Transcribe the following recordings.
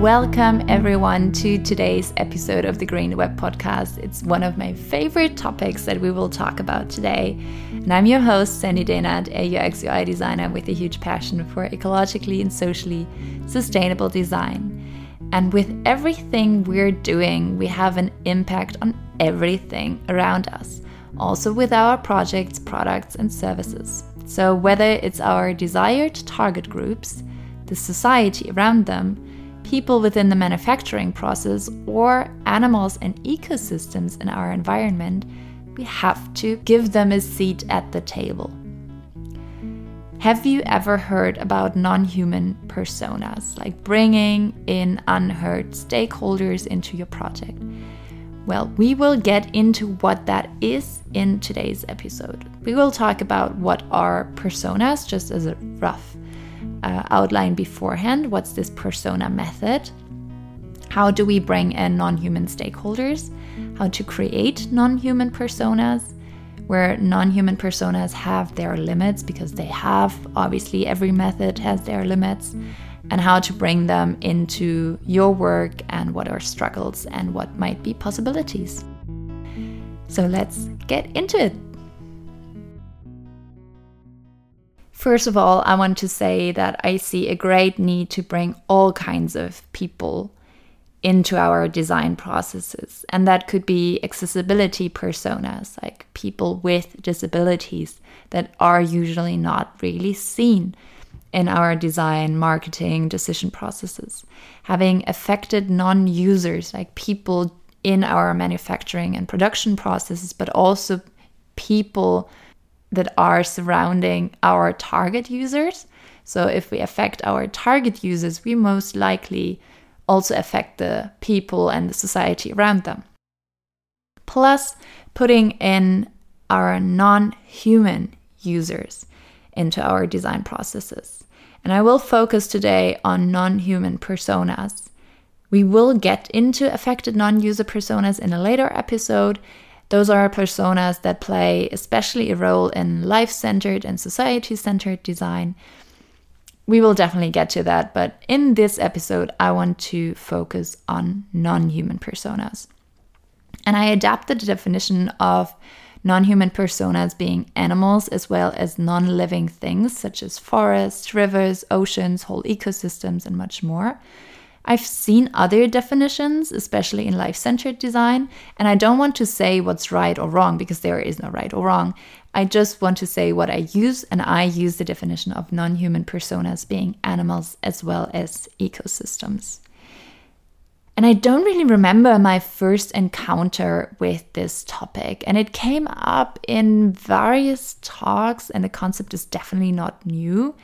Welcome, everyone, to today's episode of the Green Web Podcast. It's one of my favorite topics that we will talk about today. And I'm your host, Sandy Dehnert, a UX UI designer with a huge passion for ecologically and socially sustainable design. And with everything we're doing, we have an impact on everything around us, also with our projects, products, and services. So, whether it's our desired target groups, the society around them, people within the manufacturing process, or animals and ecosystems in our environment, we have to give them a seat at the table. Have you ever heard about non human personas, like bringing in unheard stakeholders into your project? Well, we will get into what that is in today's episode. We will talk about what are personas, just as a rough uh, outline beforehand. What's this persona method? How do we bring in non human stakeholders? How to create non human personas? Where non human personas have their limits because they have, obviously, every method has their limits, and how to bring them into your work and what are struggles and what might be possibilities. So let's get into it. First of all, I want to say that I see a great need to bring all kinds of people into our design processes. And that could be accessibility personas, like people with disabilities that are usually not really seen in our design, marketing, decision processes. Having affected non users, like people in our manufacturing and production processes, but also people that are surrounding our target users. So if we affect our target users, we most likely also affect the people and the society around them. Plus, putting in our non human users into our design processes. And I will focus today on non human personas. We will get into affected non user personas in a later episode, those are personas that play especially a role in life centered and society centered design. We will definitely get to that, but in this episode, I want to focus on non human personas. And I adapted the definition of non human personas being animals as well as non living things such as forests, rivers, oceans, whole ecosystems, and much more. I've seen other definitions, especially in life centered design, and I don't want to say what's right or wrong because there is no right or wrong. I just want to say what I use, and I use the definition of non human personas being animals as well as ecosystems. And I don't really remember my first encounter with this topic, and it came up in various talks, and the concept is definitely not new.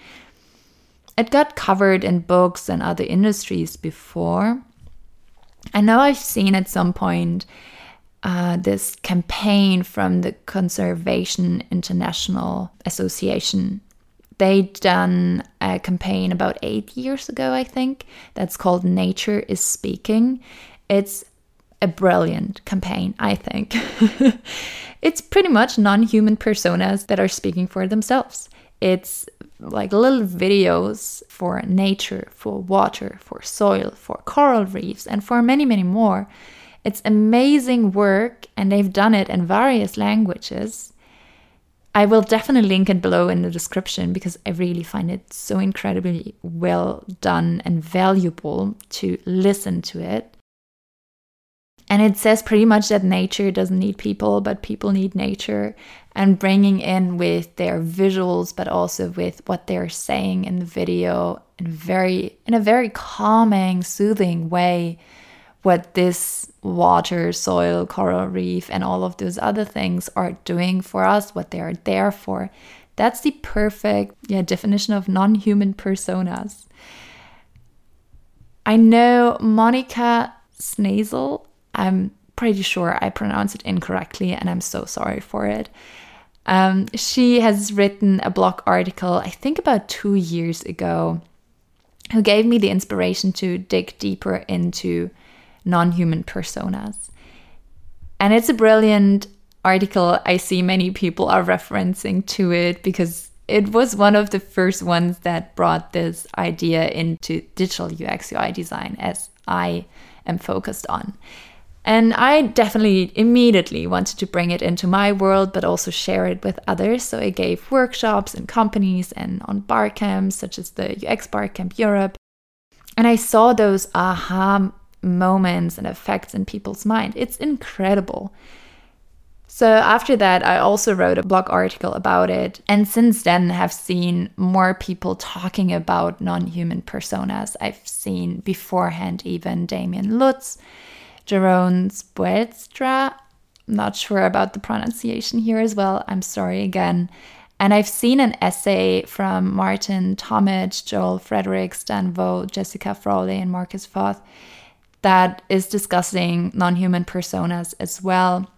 It got covered in books and other industries before. I know I've seen at some point uh, this campaign from the Conservation International Association. They'd done a campaign about eight years ago, I think, that's called Nature is Speaking. It's a brilliant campaign, I think. it's pretty much non human personas that are speaking for themselves. It's like little videos for nature, for water, for soil, for coral reefs, and for many, many more. It's amazing work, and they've done it in various languages. I will definitely link it below in the description because I really find it so incredibly well done and valuable to listen to it. And it says pretty much that nature doesn't need people, but people need nature. And bringing in with their visuals, but also with what they're saying in the video in very in a very calming, soothing way, what this water, soil, coral reef, and all of those other things are doing for us, what they are there for. That's the perfect yeah, definition of non-human personas. I know Monika Snezl I'm pretty sure I pronounce it incorrectly, and I'm so sorry for it. Um, she has written a blog article, I think about two years ago, who gave me the inspiration to dig deeper into non human personas. And it's a brilliant article, I see many people are referencing to it because it was one of the first ones that brought this idea into digital UX UI design as I am focused on. And I definitely immediately wanted to bring it into my world, but also share it with others. So I gave workshops in companies and on bar camps, such as the UX Bar Camp Europe. And I saw those aha moments and effects in people's mind. It's incredible. So after that, I also wrote a blog article about it. And since then, have seen more people talking about non human personas. I've seen beforehand even Damien Lutz Jeroen Spoelstra. Not sure about the pronunciation here as well. I'm sorry again. And I've seen an essay from Martin Tomitsch, Joel Frederick, Stan Vo, Jessica Frawley, and Marcus Foth that is discussing non human personas as well.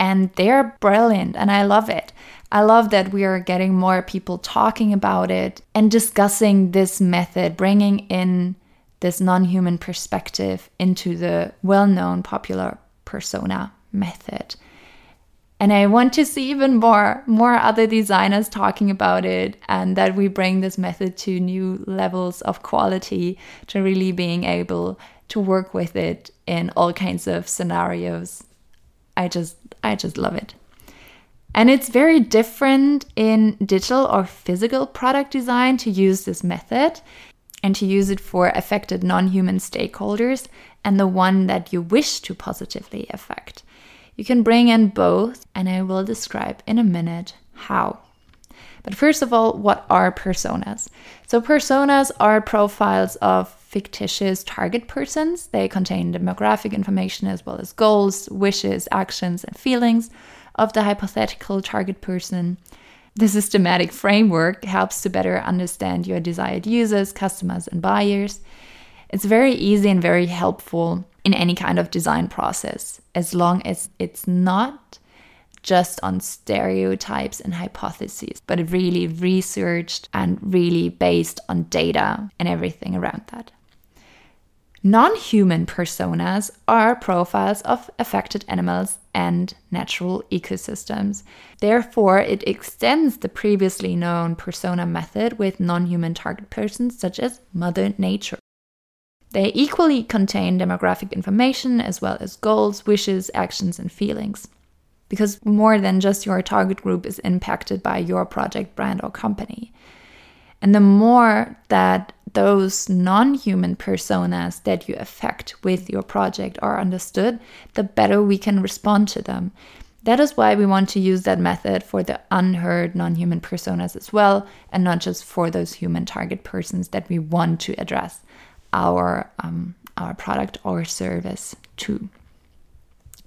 And they're brilliant, and I love it. I love that we are getting more people talking about it and discussing this method, bringing in this non human perspective into the well known popular persona method. And I want to see even more, more other designers talking about it, and that we bring this method to new levels of quality to really being able to work with it in all kinds of scenarios. I just, I just love it. And it's very different in digital or physical product design to use this method and to use it for affected non human stakeholders and the one that you wish to positively affect. You can bring in both, and I will describe in a minute how. But first of all, what are personas? So, personas are profiles of fictitious target persons. They contain demographic information as well as goals, wishes, actions, and feelings of the hypothetical target person. The systematic framework helps to better understand your desired users, customers, and buyers. It's very easy and very helpful in any kind of design process, as long as it's not just on stereotypes and hypotheses, but really researched and really based on data and everything around that. Non human personas are profiles of affected animals and natural ecosystems. Therefore, it extends the previously known persona method with non human target persons such as Mother Nature. They equally contain demographic information as well as goals, wishes, actions, and feelings. Because more than just your target group is impacted by your project, brand, or company. And the more that those non human personas that you affect with your project are understood, the better we can respond to them. That is why we want to use that method for the unheard non human personas as well, and not just for those human target persons that we want to address our, um, our product or service to.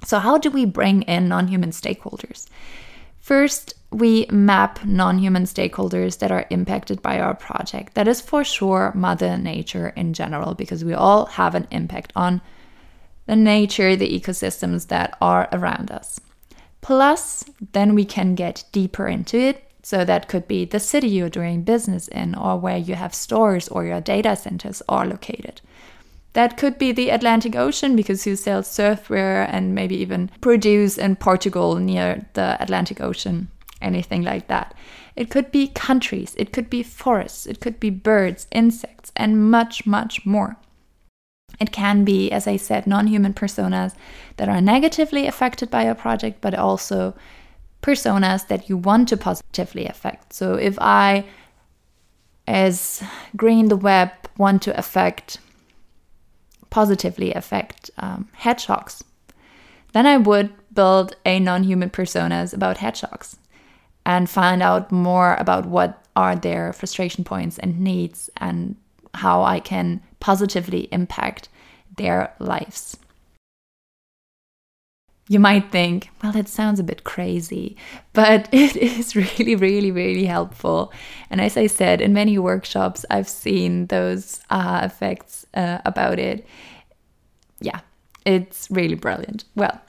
So, how do we bring in non human stakeholders? First, we map non human stakeholders that are impacted by our project. That is for sure Mother Nature in general, because we all have an impact on the nature, the ecosystems that are around us. Plus, then we can get deeper into it. So, that could be the city you're doing business in, or where you have stores or your data centers are located. That could be the Atlantic Ocean because you sell surfwear and maybe even produce in Portugal near the Atlantic Ocean, anything like that. It could be countries, it could be forests, it could be birds, insects, and much, much more. It can be, as I said, non human personas that are negatively affected by a project, but also personas that you want to positively affect. So if I, as Green the Web, want to affect positively affect um, hedgehogs. Then I would build a non human personas about hedgehogs and find out more about what are their frustration points and needs and how I can positively impact their lives. You might think, well, that sounds a bit crazy, but it is really, really, really helpful. And as I said, in many workshops, I've seen those uh, effects uh, about it. Yeah, it's really brilliant. Well,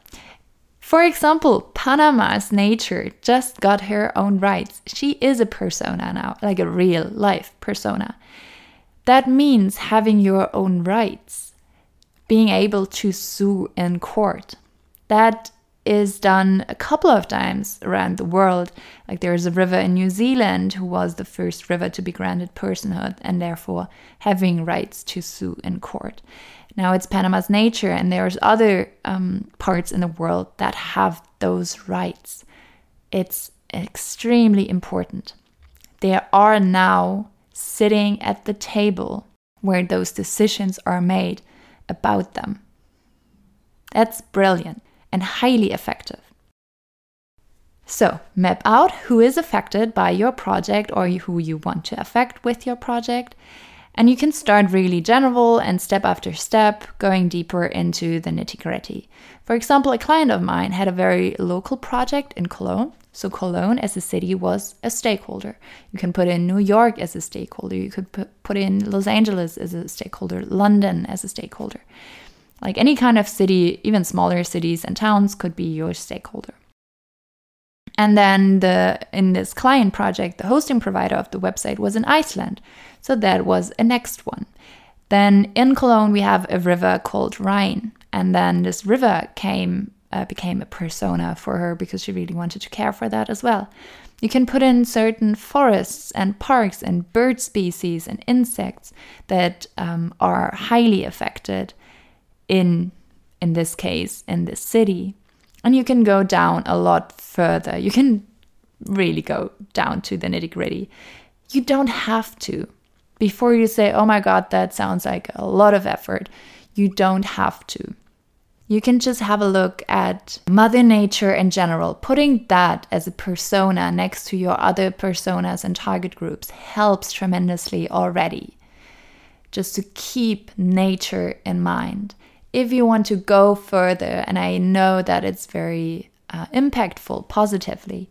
for example, Panama's nature just got her own rights. She is a persona now, like a real life persona. That means having your own rights, being able to sue in court that is done a couple of times around the world. Like there's a river in New Zealand who was the first river to be granted personhood and therefore having rights to sue in court. Now it's Panama's nature, and there's other um, parts in the world that have those rights. It's extremely important. They are now sitting at the table where those decisions are made about them. That's brilliant and highly effective. So, map out who is affected by your project or who you want to affect with your project. And you can start really general and step after step, going deeper into the nitty gritty. For example, a client of mine had a very local project in Cologne. So, Cologne as a city was a stakeholder. You can put in New York as a stakeholder, you could put in Los Angeles as a stakeholder, London as a stakeholder. Like any kind of city, even smaller cities and towns could be your stakeholder. And then the in this client project, the hosting provider of the website was in Iceland. So that was a next one. Then in Cologne we have a river called Rhine, and then this river came uh, became a persona for her because she really wanted to care for that as well. You can put in certain forests and parks and bird species and insects that um, are highly affected in in this case in this city. And you can go down a lot further. You can really go down to the nitty gritty you don't have to. Before you say oh my god that sounds like a lot of effort you don't have to. You can just have a look at Mother Nature in general. Putting that as a persona next to your other personas and target groups helps tremendously already. Just to keep nature in mind if you want to go further, and I know that it's very uh, impactful positively,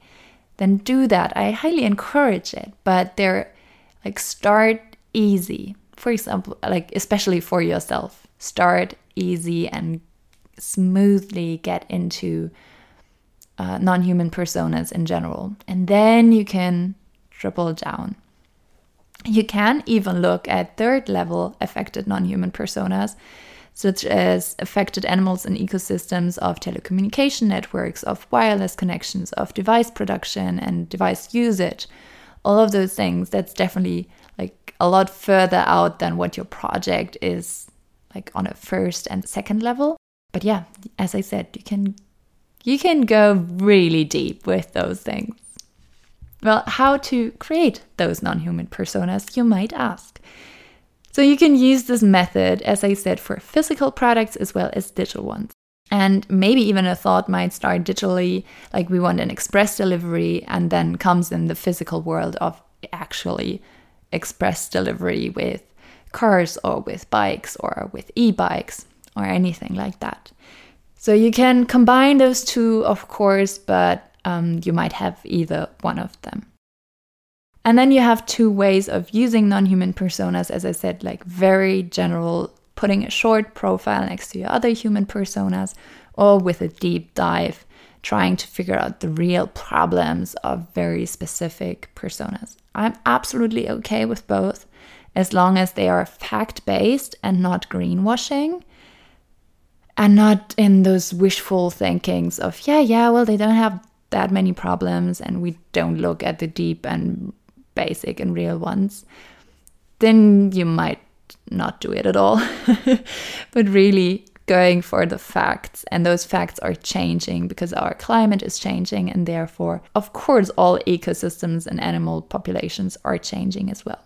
then do that. I highly encourage it, but they're like start easy. For example, like especially for yourself, start easy and smoothly get into uh, non human personas in general. And then you can triple down. You can even look at third level affected non human personas such as affected animals and ecosystems of telecommunication networks, of wireless connections, of device production and device usage. All of those things, that's definitely like a lot further out than what your project is like on a first and second level. But yeah, as I said, you can you can go really deep with those things. Well, how to create those non-human personas, you might ask. So you can use this method, as I said, for physical products as well as digital ones. And maybe even a thought might start digitally, like we want an express delivery, and then comes in the physical world of actually express delivery with cars or with bikes or with e bikes or anything like that. So you can combine those two, of course, but um, you might have either one of them. And then you have two ways of using non human personas, as I said, like very general, putting a short profile next to your other human personas, or with a deep dive, trying to figure out the real problems of very specific personas. I'm absolutely okay with both as long as they are fact based and not greenwashing and not in those wishful thinkings of, yeah, yeah, well, they don't have that many problems and we don't look at the deep and basic and real ones, then you might not do it at all. but really going for the facts, and those facts are changing because our climate is changing, and therefore, of course, all ecosystems and animal populations are changing as well.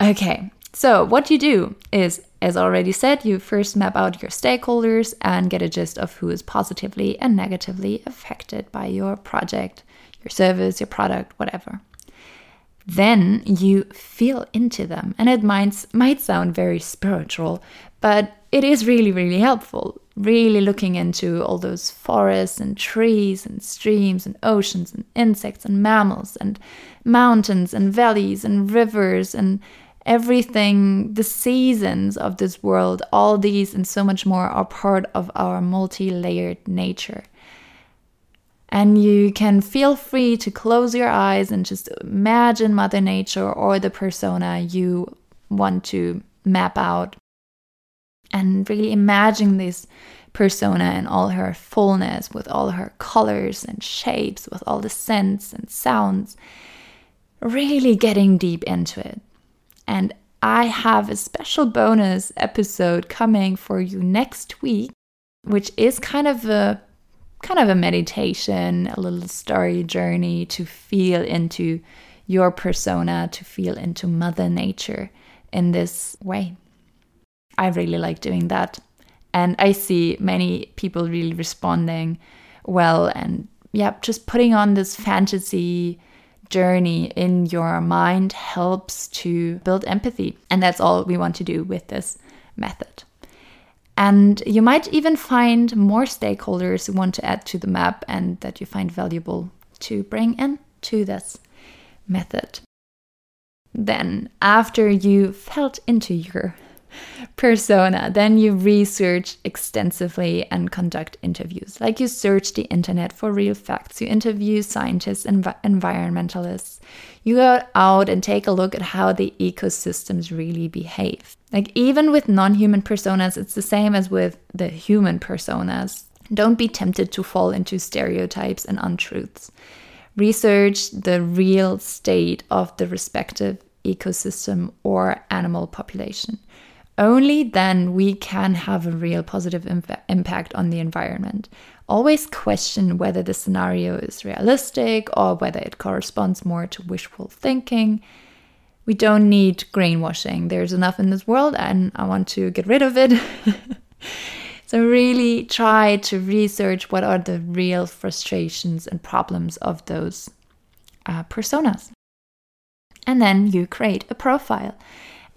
Okay, so what you do is, as already said, you first map out your stakeholders and get a gist of who is positively and negatively affected by your project your service, your product, whatever. Then you feel into them. And it might, might sound very spiritual, but it is really, really helpful. Really looking into all those forests and trees and streams and oceans and insects and mammals and mountains and valleys and rivers and everything, the seasons of this world, all these and so much more are part of our multi layered nature. And you can feel free to close your eyes and just imagine Mother Nature or the persona you want to map out. And really imagine this persona in all her fullness, with all her colors and shapes, with all the scents and sounds, really getting deep into it. And I have a special bonus episode coming for you next week, which is kind of a kind of a meditation, a little story journey to feel into your persona, to feel into Mother Nature in this way. I really like doing that. And I see many people really responding well and yeah, just putting on this fantasy journey in your mind helps to build empathy. And that's all we want to do with this method. And you might even find more stakeholders who want to add to the map and that you find valuable to bring in to this method. Then, after you felt into your persona. Then you research extensively and conduct interviews. Like you search the internet for real facts, you interview scientists and environmentalists. You go out and take a look at how the ecosystems really behave. Like even with non human personas, it's the same as with the human personas. Don't be tempted to fall into stereotypes and untruths. Research the real state of the respective ecosystem or animal population only then we can have a real positive imp- impact on the environment. Always question whether the scenario is realistic or whether it corresponds more to wishful thinking. We don't need greenwashing. There's enough in this world and I want to get rid of it. so, really try to research what are the real frustrations and problems of those uh, personas. And then you create a profile.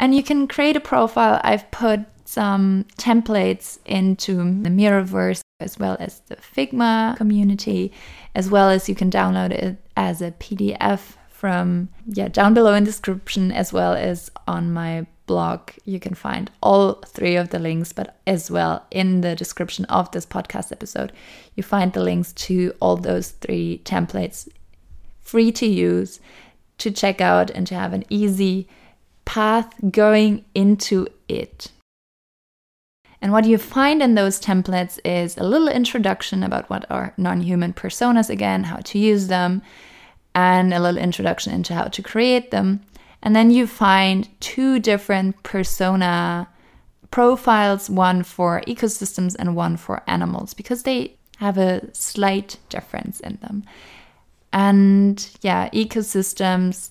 And you can create a profile. I've put some templates into the Miroverse as well as the Figma community, as well as you can download it as a PDF from yeah down below in the description as well as on my blog. You can find all three of the links, but as well in the description of this podcast episode, you find the links to all those three templates free to use to check out and to have an easy path going into it. And what you find in those templates is a little introduction about what are non human personas again, how to use them, and a little introduction into how to create them. And then you find two different persona profiles one for ecosystems and one for animals because they have a slight difference in them. And yeah, ecosystems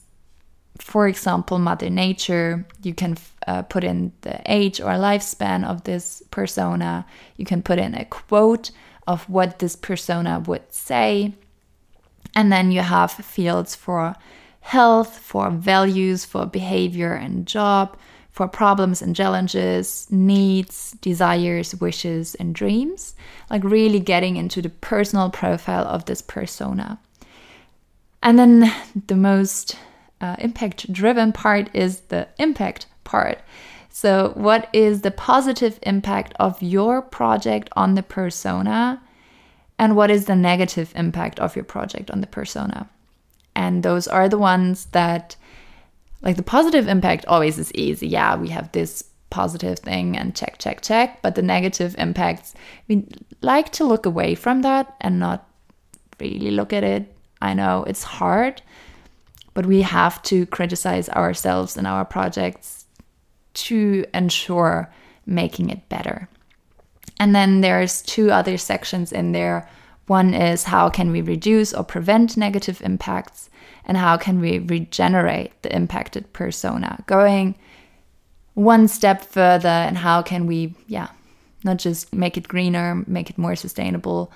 for example, Mother Nature, you can uh, put in the age or lifespan of this persona. You can put in a quote of what this persona would say. And then you have fields for health, for values, for behavior and job, for problems and challenges, needs, desires, wishes, and dreams. Like really getting into the personal profile of this persona. And then the most uh, impact driven part is the impact part. So, what is the positive impact of your project on the persona? And what is the negative impact of your project on the persona? And those are the ones that, like, the positive impact always is easy. Yeah, we have this positive thing and check, check, check. But the negative impacts, we like to look away from that and not really look at it. I know it's hard but we have to criticize ourselves and our projects to ensure making it better. And then there's two other sections in there. One is how can we reduce or prevent negative impacts and how can we regenerate the impacted persona going one step further and how can we yeah not just make it greener make it more sustainable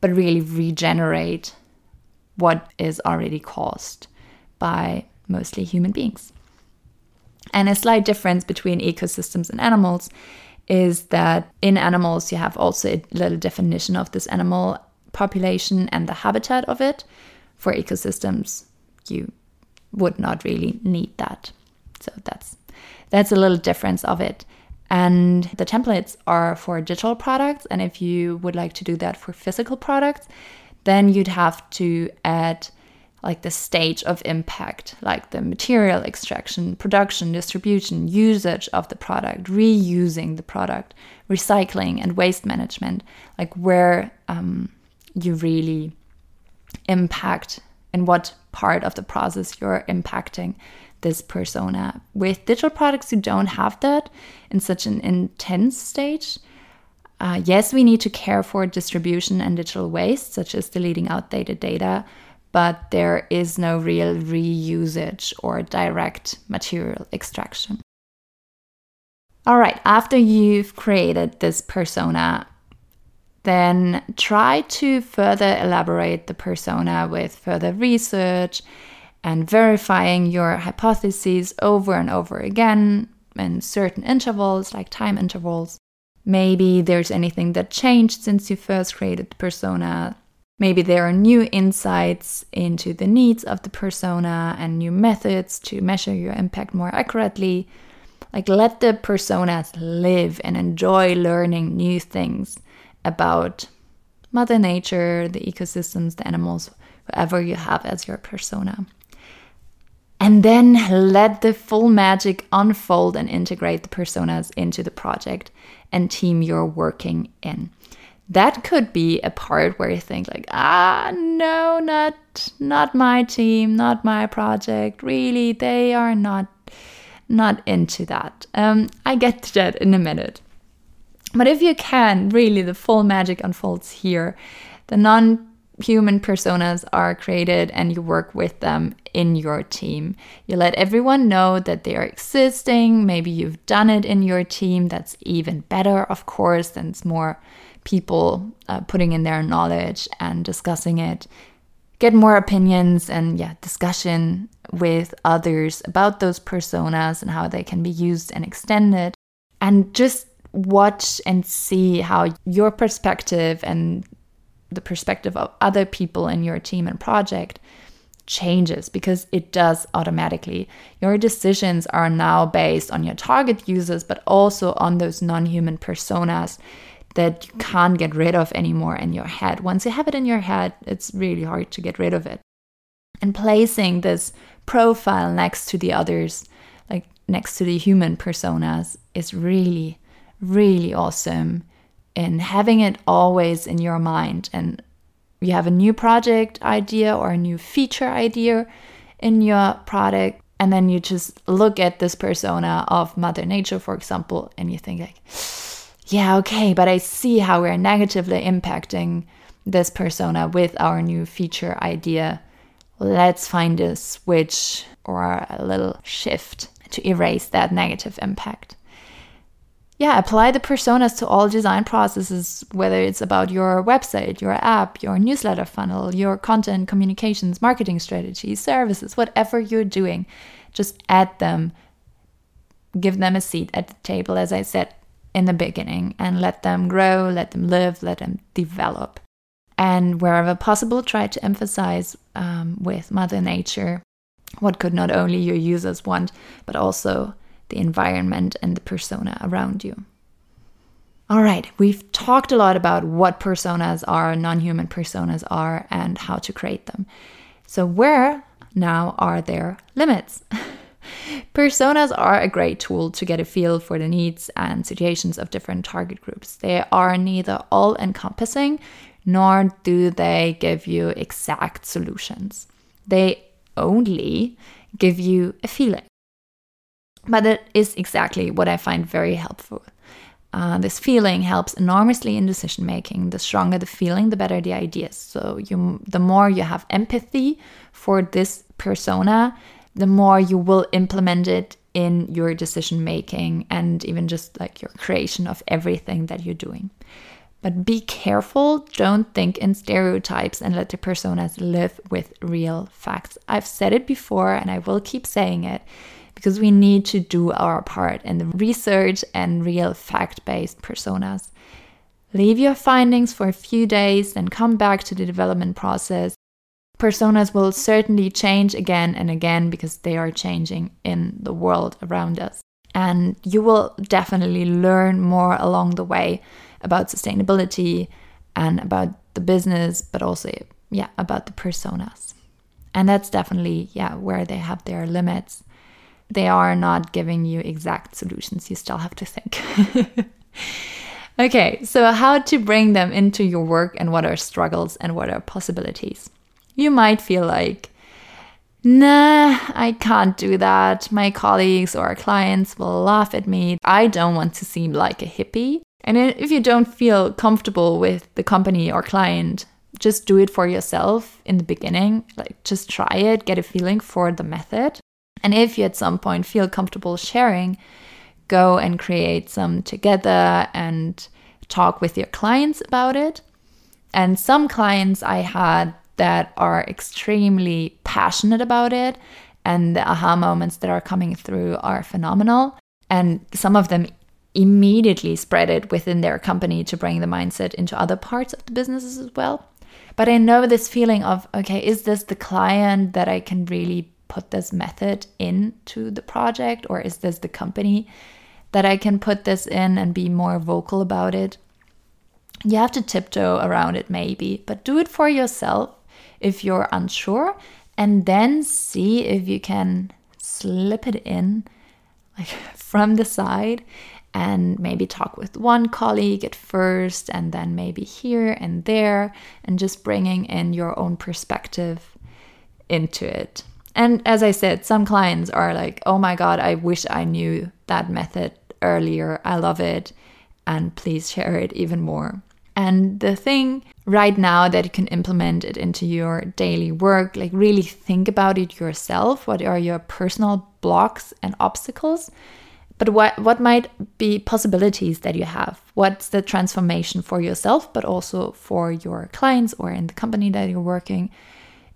but really regenerate what is already caused by mostly human beings. And a slight difference between ecosystems and animals is that in animals, you have also a little definition of this animal population and the habitat of it. For ecosystems, you would not really need that. So that's that's a little difference of it. And the templates are for digital products. And if you would like to do that for physical products, then you'd have to add like the stage of impact, like the material extraction, production, distribution, usage of the product, reusing the product, recycling, and waste management, like where um, you really impact and what part of the process you're impacting this persona. With digital products, you don't have that in such an intense stage. Uh, yes, we need to care for distribution and digital waste, such as deleting outdated data, but there is no real reusage or direct material extraction. All right, after you've created this persona, then try to further elaborate the persona with further research and verifying your hypotheses over and over again in certain intervals, like time intervals. Maybe there's anything that changed since you first created the persona. Maybe there are new insights into the needs of the persona and new methods to measure your impact more accurately. Like, let the personas live and enjoy learning new things about Mother Nature, the ecosystems, the animals, whoever you have as your persona. And then let the full magic unfold and integrate the personas into the project and team you're working in. That could be a part where you think like, ah, no, not not my team, not my project. Really, they are not not into that. Um, I get to that in a minute. But if you can, really, the full magic unfolds here. The non human personas are created and you work with them in your team. You let everyone know that they are existing. Maybe you've done it in your team. That's even better, of course, then it's more people uh, putting in their knowledge and discussing it. Get more opinions and, yeah, discussion with others about those personas and how they can be used and extended. And just watch and see how your perspective and the perspective of other people in your team and project changes because it does automatically. Your decisions are now based on your target users, but also on those non human personas that you can't get rid of anymore in your head. Once you have it in your head, it's really hard to get rid of it. And placing this profile next to the others, like next to the human personas, is really really awesome in having it always in your mind. And you have a new project idea or a new feature idea in your product, and then you just look at this persona of Mother Nature, for example, and you think, like, yeah, okay, but I see how we're negatively impacting this persona with our new feature idea. Let's find a switch or a little shift to erase that negative impact yeah, apply the personas to all design processes, whether it's about your website, your app, your newsletter funnel, your content, communications, marketing strategies, services, whatever you're doing. Just add them, give them a seat at the table, as I said in the beginning, and let them grow, let them live, let them develop. And wherever possible, try to emphasize um, with Mother Nature what could not only your users want, but also the environment and the persona around you. All right, we've talked a lot about what personas are, non human personas are, and how to create them. So, where now are their limits? Personas are a great tool to get a feel for the needs and situations of different target groups. They are neither all encompassing nor do they give you exact solutions. They only give you a feeling. But it is exactly what I find very helpful. Uh, this feeling helps enormously in decision making. The stronger the feeling, the better the ideas. So you, the more you have empathy for this persona, the more you will implement it in your decision making and even just like your creation of everything that you're doing. But be careful, don't think in stereotypes and let the personas live with real facts. I've said it before and I will keep saying it because we need to do our part in the research and real fact based personas. Leave your findings for a few days, then come back to the development process. Personas will certainly change again and again because they are changing in the world around us. And you will definitely learn more along the way about sustainability and about the business, but also, yeah, about the personas. And that's definitely, yeah, where they have their limits. They are not giving you exact solutions. You still have to think. okay, so how to bring them into your work and what are struggles and what are possibilities? You might feel like, nah, I can't do that. My colleagues or clients will laugh at me. I don't want to seem like a hippie. And if you don't feel comfortable with the company or client, just do it for yourself in the beginning. Like, just try it, get a feeling for the method. And if you at some point feel comfortable sharing, go and create some together and talk with your clients about it. And some clients I had that are extremely passionate about it and the aha moments that are coming through are phenomenal. And some of them immediately spread it within their company to bring the mindset into other parts of the businesses as well. But I know this feeling of, okay, is this the client that I can really put this method into the project, or is this the company that I can put this in and be more vocal about it? You have to tiptoe around it, maybe, but do it for yourself if you're unsure, and then see if you can slip it in like from the side and maybe talk with one colleague at first and then maybe here and there and just bringing in your own perspective into it. And as I said, some clients are like, oh my God, I wish I knew that method earlier. I love it. And please share it even more. And the thing right now that you can implement it into your daily work, like really think about it yourself. What are your personal blocks and obstacles? But what, what might be possibilities that you have? What's the transformation for yourself, but also for your clients or in the company that you're working,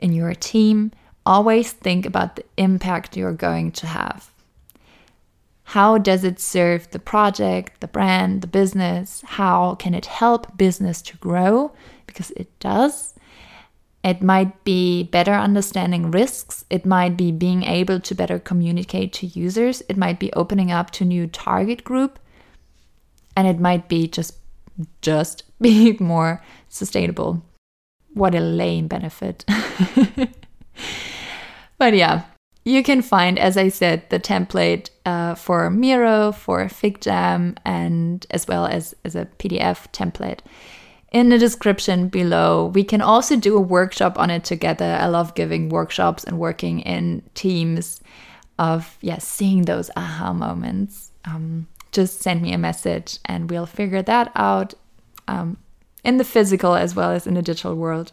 in your team? Always think about the impact you're going to have. How does it serve the project, the brand, the business? How can it help business to grow? Because it does. It might be better understanding risks. It might be being able to better communicate to users. It might be opening up to new target group. And it might be just just being more sustainable. What a lame benefit. but yeah, you can find, as I said, the template uh, for Miro, for FigJam, and as well as, as a PDF template in the description below. We can also do a workshop on it together. I love giving workshops and working in teams of, yeah, seeing those aha moments. Um, just send me a message and we'll figure that out um, in the physical as well as in the digital world.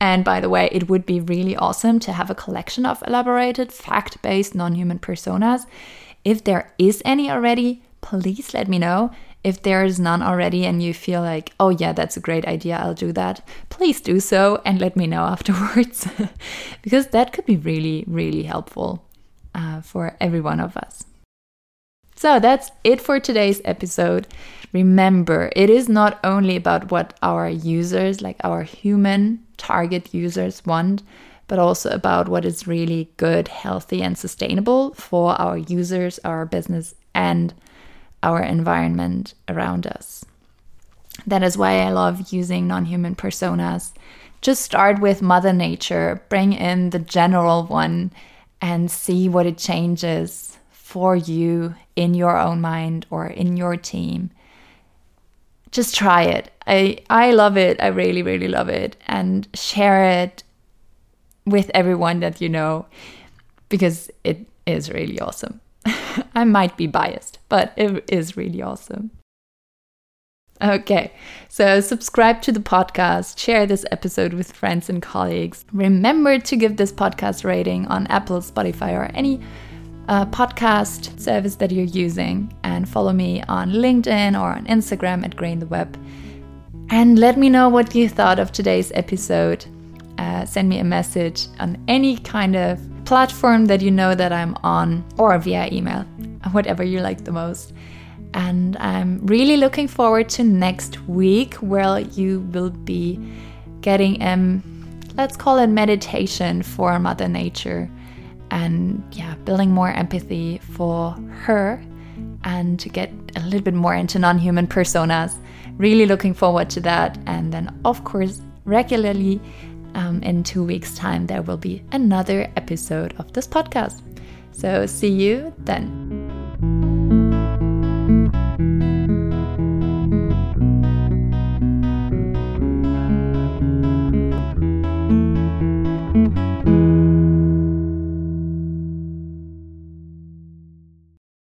And by the way, it would be really awesome to have a collection of elaborated, fact based non human personas. If there is any already, please let me know. If there is none already and you feel like, oh yeah, that's a great idea, I'll do that, please do so and let me know afterwards. because that could be really, really helpful uh, for every one of us. So that's it for today's episode. Remember, it is not only about what our users, like our human target users, want, but also about what is really good, healthy, and sustainable for our users, our business, and our environment around us. That is why I love using non human personas. Just start with Mother Nature, bring in the general one, and see what it changes for you in your own mind or in your team. Just try it. I, I love it. I really, really love it. And share it with everyone that you know because it is really awesome. I might be biased, but it is really awesome. Okay, so subscribe to the podcast, share this episode with friends and colleagues. Remember to give this podcast rating on Apple, Spotify, or any uh, podcast service that you're using and follow me on LinkedIn or on Instagram at Green the Web. And let me know what you thought of today's episode. Uh, send me a message on any kind of platform that you know that I'm on or via email, whatever you like the most. And I'm really looking forward to next week where you will be getting um let's call it meditation for Mother Nature and yeah, building more empathy for her and to get a little bit more into non human personas. Really looking forward to that. And then, of course, regularly um, in two weeks' time, there will be another episode of this podcast. So, see you then.